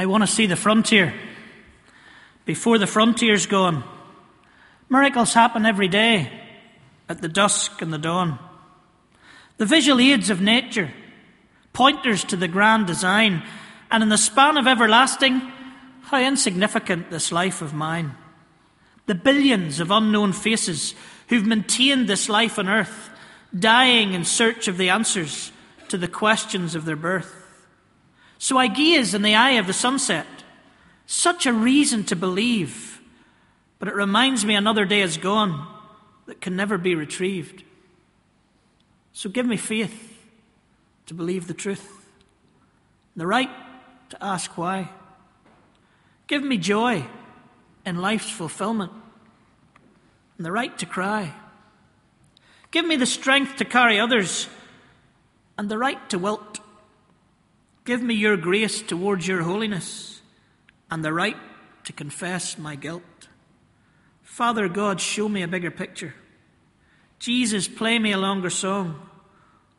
I want to see the frontier. Before the frontier's gone, miracles happen every day at the dusk and the dawn. The visual aids of nature, pointers to the grand design, and in the span of everlasting, how insignificant this life of mine. The billions of unknown faces who've maintained this life on earth, dying in search of the answers to the questions of their birth. So I gaze in the eye of the sunset. Such a reason to believe. But it reminds me another day is gone that can never be retrieved. So give me faith to believe the truth, the right to ask why. Give me joy in life's fulfillment, and the right to cry. Give me the strength to carry others, and the right to wilt. Give me your grace towards your holiness and the right to confess my guilt. Father God, show me a bigger picture. Jesus, play me a longer song.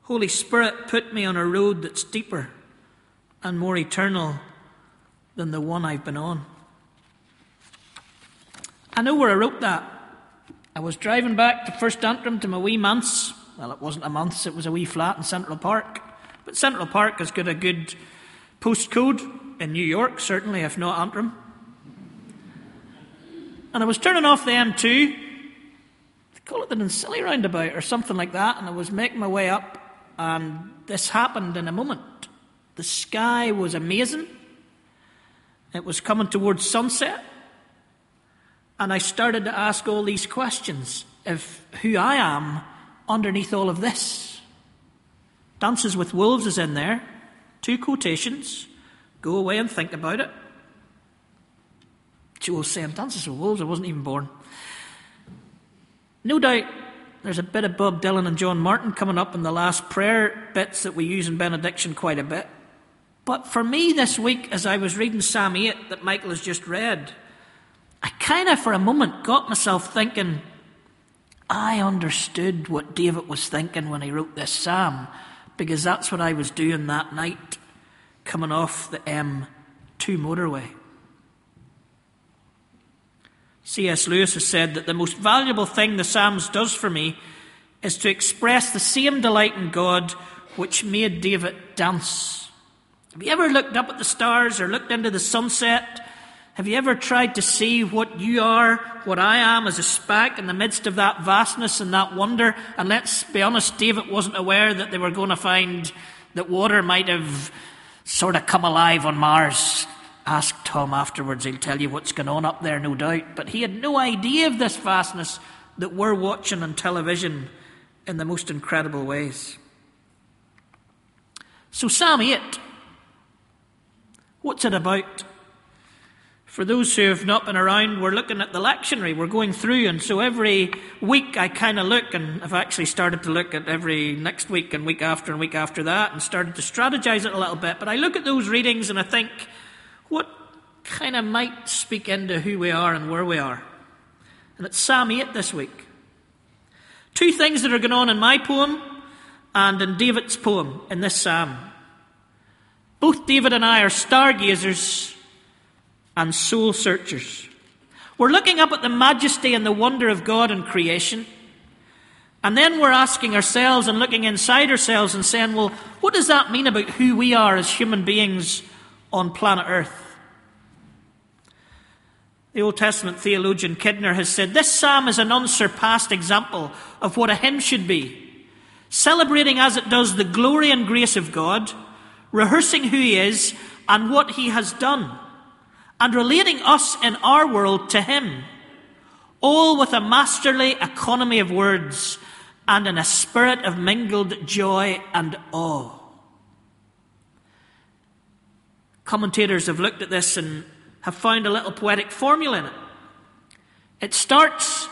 Holy Spirit, put me on a road that's deeper and more eternal than the one I've been on. I know where I wrote that. I was driving back to First Antrim to my wee manse. Well, it wasn't a manse, it was a wee flat in Central Park. But Central Park has got a good postcode in New York, certainly, if not Antrim. And I was turning off the M2, they call it the Nancilly roundabout or something like that, and I was making my way up, and this happened in a moment. The sky was amazing. It was coming towards sunset. And I started to ask all these questions of who I am underneath all of this. Dances with Wolves is in there. Two quotations. Go away and think about it. Joel saying, Dances with Wolves, I wasn't even born. No doubt there's a bit of Bob Dylan and John Martin coming up in the last prayer bits that we use in benediction quite a bit. But for me this week, as I was reading Psalm 8 that Michael has just read, I kind of for a moment got myself thinking, I understood what David was thinking when he wrote this psalm because that's what I was doing that night coming off the um, M2 motorway. C.S. Lewis has said that the most valuable thing the Psalms does for me is to express the same delight in God which made David dance. Have you ever looked up at the stars or looked into the sunset have you ever tried to see what you are, what I am, as a speck in the midst of that vastness and that wonder? And let's be honest, David wasn't aware that they were going to find that water might have sort of come alive on Mars. Ask Tom afterwards, he'll tell you what's going on up there, no doubt. But he had no idea of this vastness that we're watching on television in the most incredible ways. So, Psalm 8, what's it about? For those who have not been around, we're looking at the lectionary. We're going through, and so every week I kind of look, and I've actually started to look at every next week and week after and week after that, and started to strategize it a little bit. But I look at those readings and I think, what kind of might speak into who we are and where we are? And it's Psalm 8 this week. Two things that are going on in my poem and in David's poem in this psalm. Both David and I are stargazers and soul searchers. We're looking up at the majesty and the wonder of God and creation. And then we're asking ourselves and looking inside ourselves and saying, well, what does that mean about who we are as human beings on planet Earth? The Old Testament theologian Kidner has said this psalm is an unsurpassed example of what a hymn should be, celebrating as it does the glory and grace of God, rehearsing who He is and what He has done and relating us in our world to Him, all with a masterly economy of words and in a spirit of mingled joy and awe. Commentators have looked at this and have found a little poetic formula in it. It starts,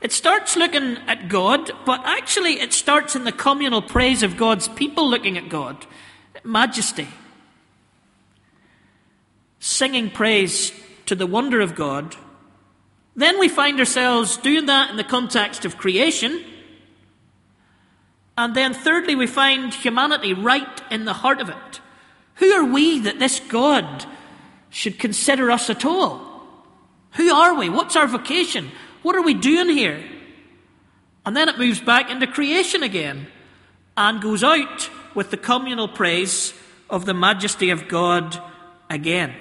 it starts looking at God, but actually it starts in the communal praise of God's people looking at God. Majesty singing praise to the wonder of God, then we find ourselves doing that in the context of creation. And then, thirdly, we find humanity right in the heart of it. Who are we that this God, should consider us at all. Who are we? What's our vocation? What are we doing here? And then it moves back into creation again and goes out with the communal praise of the majesty of God again.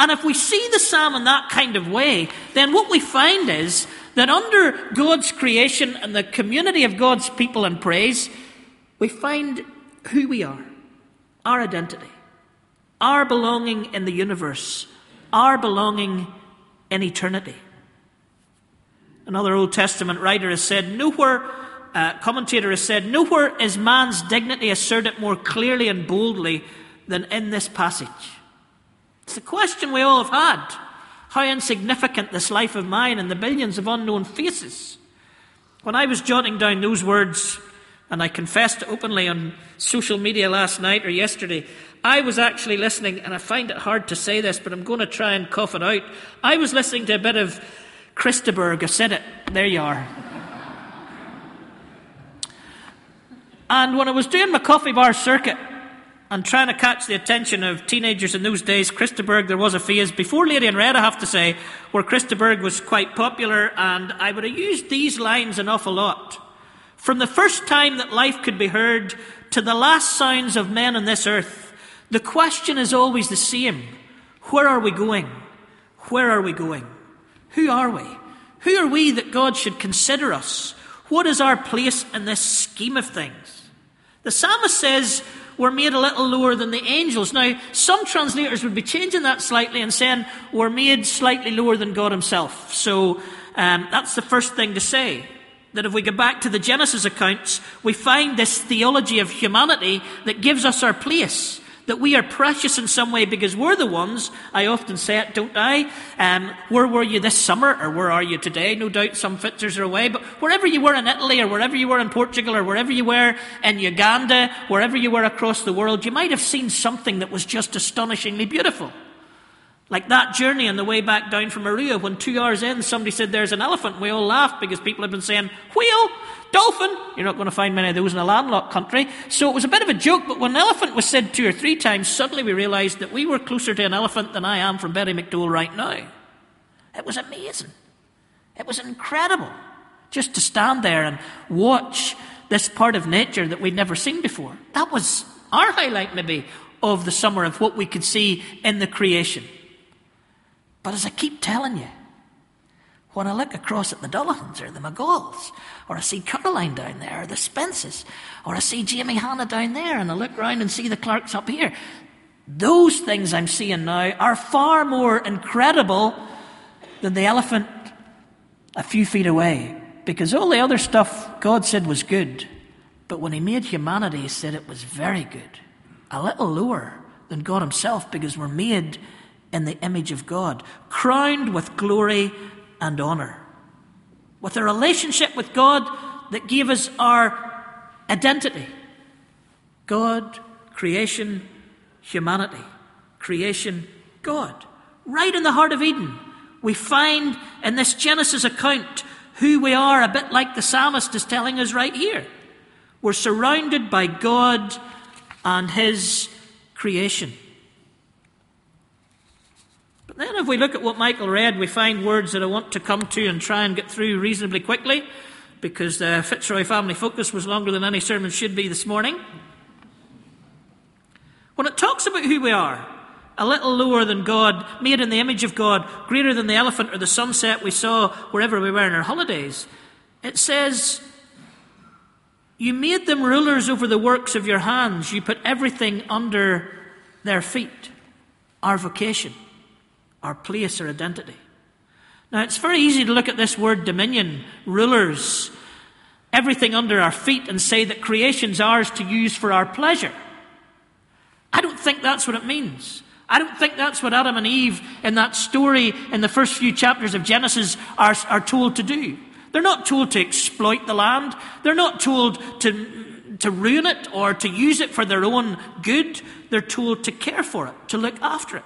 And if we see the psalm in that kind of way, then what we find is that under God's creation and the community of God's people in praise, we find who we are, our identity, our belonging in the universe, our belonging in eternity. Another Old Testament writer has said, Nowhere, uh, commentator has said, Nowhere is man's dignity asserted more clearly and boldly than in this passage. It's the question we all have had. How insignificant this life of mine and the billions of unknown faces. When I was jotting down those words, and I confessed openly on social media last night or yesterday, I was actually listening, and I find it hard to say this, but I'm going to try and cough it out. I was listening to a bit of Chris de Burgh. I said it. There you are. and when I was doing my coffee bar circuit, and trying to catch the attention of teenagers in those days, Chris de Burgh, there was a phase before Lady in Red, I have to say, where Chris de Burgh was quite popular, and I would have used these lines an awful lot. From the first time that life could be heard to the last sounds of men on this earth, the question is always the same. Where are we going? Where are we going? Who are we? Who are we that God should consider us? What is our place in this scheme of things? The psalmist says, we're made a little lower than the angels. Now, some translators would be changing that slightly and saying we're made slightly lower than God Himself. So um, that's the first thing to say. That if we go back to the Genesis accounts, we find this theology of humanity that gives us our place that we are precious in some way because we're the ones, I often say it, don't I? Um, where were you this summer or where are you today? No doubt some Fitzers are away, but wherever you were in Italy or wherever you were in Portugal or wherever you were in Uganda, wherever you were across the world, you might have seen something that was just astonishingly beautiful. Like that journey on the way back down from Arua, when two hours in, somebody said there's an elephant. We all laughed because people had been saying, wheel, dolphin. You're not going to find many of those in a landlocked country. So it was a bit of a joke, but when an elephant was said two or three times, suddenly we realized that we were closer to an elephant than I am from Ballymacdole right now. It was amazing. It was incredible just to stand there and watch this part of nature that we'd never seen before. That was our highlight, maybe, of the summer of what we could see in the creation. But as I keep telling you, when I look across at the Dullahans or the McGalls, or I see Caroline down there, or the Spences, or I see Jamie Hanna down there, and I look round and see the Clarks up here, those things I'm seeing now are far more incredible than the elephant a few feet away. Because all the other stuff God said was good, but when He made humanity, He said it was very good. A little lower than God Himself, because we're made in the image of God, crowned with glory and honor. With a relationship with God that gave us our identity God, creation, humanity. Creation, God. Right in the heart of Eden, we find in this Genesis account who we are, a bit like the psalmist is telling us right here. We're surrounded by God and His creation. Then, if we look at what Michael read, we find words that I want to come to and try and get through reasonably quickly, because the Fitzroy family focus was longer than any sermon should be this morning. When it talks about who we are, a little lower than God, made in the image of God, greater than the elephant or the sunset we saw wherever we were in our holidays, it says, You made them rulers over the works of your hands. You put everything under their feet. Our vocation our place, our identity. Now, it's very easy to look at this word dominion, rulers, everything under our feet, and say that creation's ours to use for our pleasure. I don't think that's what it means. I don't think that's what Adam and Eve in that story in the first few chapters of Genesis are, are told to do. They're not told to exploit the land. They're not told to, to ruin it or to use it for their own good. They're told to care for it, to look after it.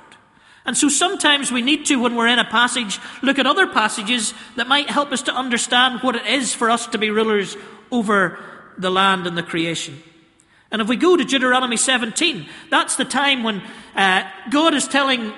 And so sometimes we need to, when we're in a passage, look at other passages that might help us to understand what it is for us to be rulers over the land and the creation. And if we go to Deuteronomy 17, that's the time when uh, God is telling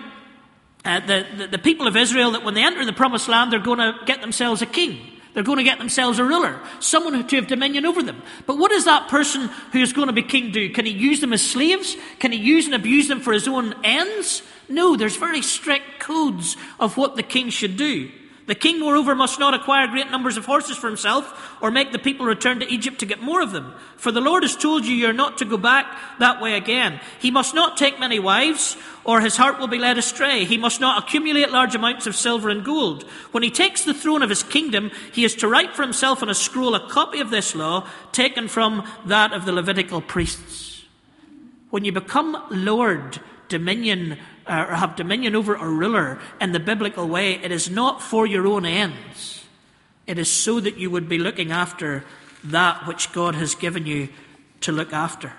uh, the, the, the people of Israel that when they enter the promised land, they're going to get themselves a king. They're going to get themselves a ruler, someone to have dominion over them. But what does that person who is going to be king do? Can he use them as slaves? Can he use and abuse them for his own ends? No, there's very strict codes of what the king should do. The king, moreover, must not acquire great numbers of horses for himself, or make the people return to Egypt to get more of them. For the Lord has told you you're not to go back that way again. He must not take many wives, or his heart will be led astray. He must not accumulate large amounts of silver and gold. When he takes the throne of his kingdom, he is to write for himself on a scroll a copy of this law, taken from that of the Levitical priests. When you become Lord, dominion uh, or have dominion over a ruler in the biblical way, it is not for your own ends. It is so that you would be looking after that which God has given you to look after.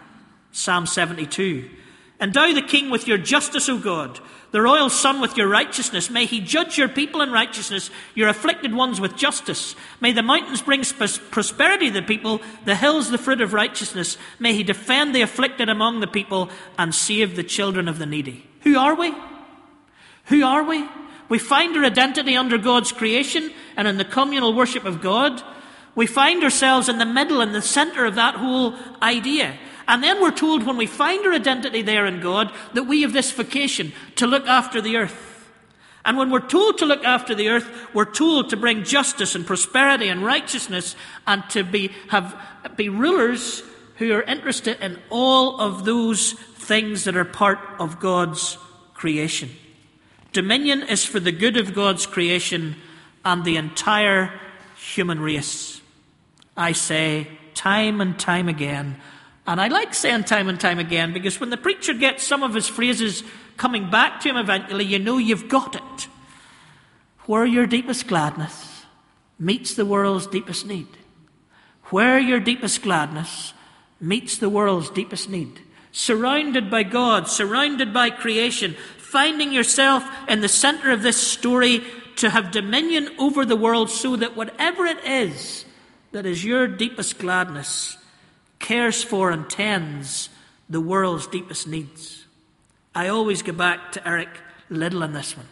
Psalm 72. Endow the king with your justice, O God, the royal son with your righteousness. May he judge your people in righteousness, your afflicted ones with justice. May the mountains bring prosperity to the people, the hills the fruit of righteousness. May he defend the afflicted among the people and save the children of the needy. Who are we? Who are we? We find our identity under God's creation and in the communal worship of God. We find ourselves in the middle, in the center of that whole idea. And then we're told when we find our identity there in God that we have this vocation to look after the earth. And when we're told to look after the earth, we're told to bring justice and prosperity and righteousness and to be, have, be rulers who are interested in all of those things that are part of God's creation. Dominion is for the good of God's creation and the entire human race. I say time and time again, and I like saying time and time again because when the preacher gets some of his phrases coming back to him eventually, you know you've got it. Where your deepest gladness meets the world's deepest need. Where your deepest gladness meets the world's deepest need surrounded by God, surrounded by creation, finding yourself in the center of this story to have dominion over the world so that whatever it is that is your deepest gladness cares for and tends the world's deepest needs. I always go back to Eric Liddell in this one.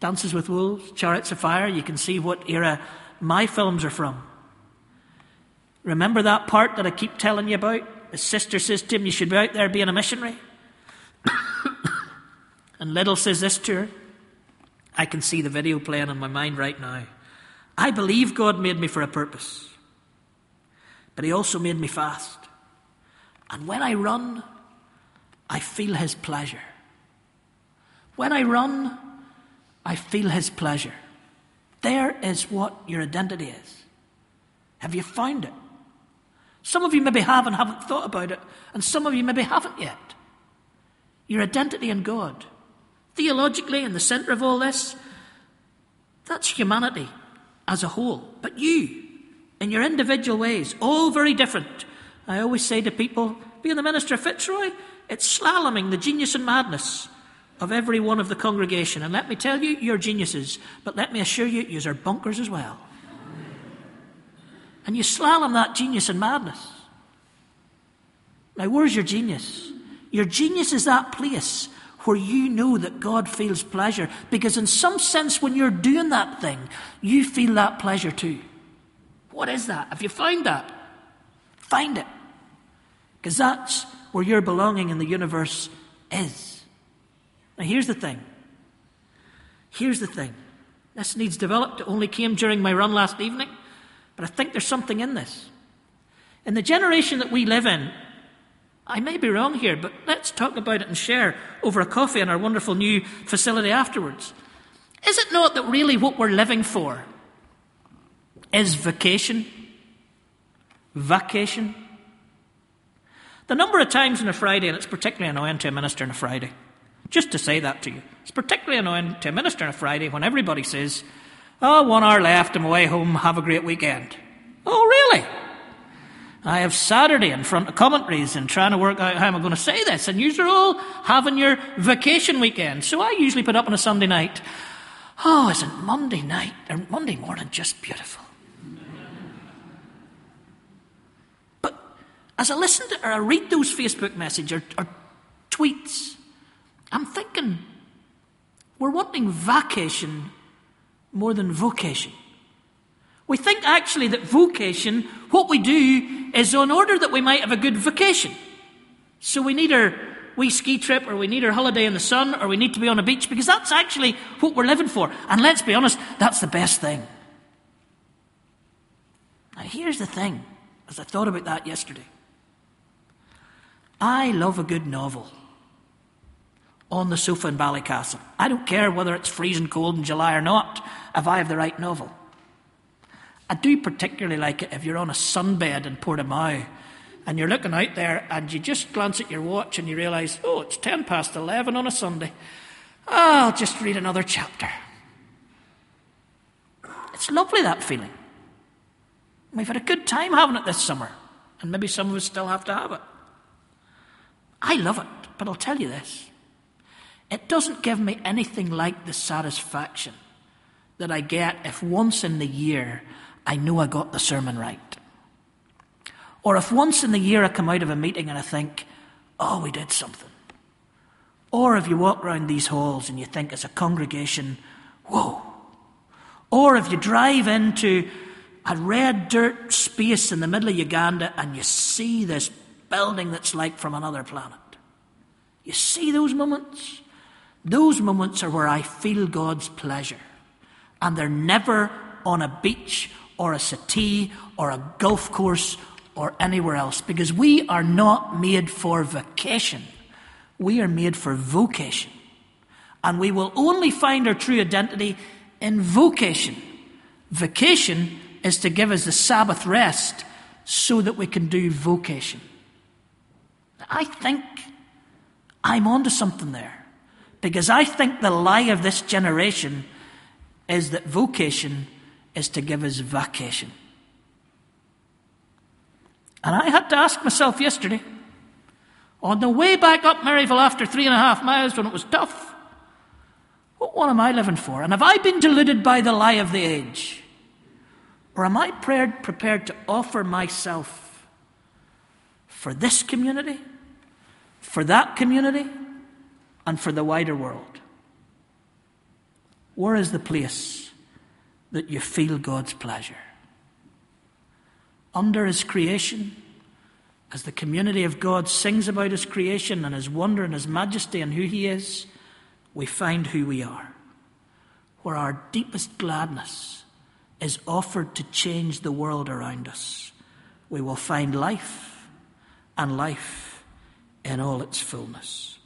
Dances with Wolves, Chariots of Fire, you can see what era my films are from. Remember that part that I keep telling you about? His sister says to him, You should be out there being a missionary. and Liddell says this to her. I can see the video playing in my mind right now. I believe God made me for a purpose, but He also made me fast. And when I run, I feel His pleasure. When I run, I feel His pleasure. There is what your identity is. Have you found it? Some of you maybe have and haven't thought about it, and some of you maybe haven't yet. Your identity in God. Theologically, in the centre of all this, that's humanity as a whole. But you, in your individual ways, all very different. I always say to people, being the minister of Fitzroy, it's slaloming the genius and madness of every one of the congregation. And let me tell you, you're geniuses, but let me assure you, you're bunkers as well. And you slalom that genius and madness. Now, where's your genius? Your genius is that place where you know that God feels pleasure. Because, in some sense, when you're doing that thing, you feel that pleasure too. What is that? Have you found that? Find it. Because that's where your belonging in the universe is. Now, here's the thing. Here's the thing. This needs developed. It only came during my run last evening. But I think there's something in this. In the generation that we live in, I may be wrong here, but let's talk about it and share over a coffee in our wonderful new facility afterwards. Is it not that really what we're living for is vacation? Vacation? The number of times on a Friday, and it's particularly annoying to a minister on a Friday, just to say that to you, it's particularly annoying to a minister on a Friday when everybody says, Oh, one hour left. I'm away home. Have a great weekend. Oh, really? I have Saturday in front of commentaries and trying to work out how I'm going to say this. And you're all having your vacation weekend. So I usually put up on a Sunday night. Oh, isn't Monday night or Monday morning just beautiful? But as I listen to or I read those Facebook messages or, or tweets, I'm thinking, We're wanting vacation more than vocation. We think actually that vocation, what we do, is in order that we might have a good vacation. So we need our wee ski trip, or we need our holiday in the sun, or we need to be on a beach, because that's actually what we're living for. And let's be honest, that's the best thing. Now, here's the thing, as I thought about that yesterday. I love a good novel on the sofa in Ballycastle. I don't care whether it's freezing cold in July or not, if I have the right novel. I do particularly like it if you're on a sunbed in Portimao and you're looking out there and you just glance at your watch and you realise, oh, it's 10 past 11 on a Sunday. I'll just read another chapter. It's lovely, that feeling. We've had a good time having it this summer, and maybe some of us still have to have it. I love it, but I'll tell you this it doesn't give me anything like the satisfaction that I get if once in the year I know I got the sermon right. Or if once in the year I come out of a meeting and I think, oh, we did something. Or if you walk around these halls and you think as a congregation, whoa. Or if you drive into a red dirt space in the middle of Uganda and you see this building that's like from another planet. You see those moments? Those moments are where I feel God's pleasure. And they're never on a beach or a settee or a golf course or anywhere else because we are not made for vacation. We are made for vocation. And we will only find our true identity in vocation. Vacation is to give us the Sabbath rest so that we can do vocation. I think I'm onto something there because I think the lie of this generation is that vocation is to give us vacation. And I had to ask myself yesterday, on the way back up Maryville after three and a half miles when it was tough, what one am I living for? And have I been deluded by the lie of the age? Or am I prepared to offer myself for this community, for that community, and for the wider world? Where is the place that you feel God's pleasure. Under His creation, as the community of God sings about His creation and His wonder and His majesty and who He is, we find who we are. Where our deepest gladness is offered to change the world around us, we will find life and life in all its fullness.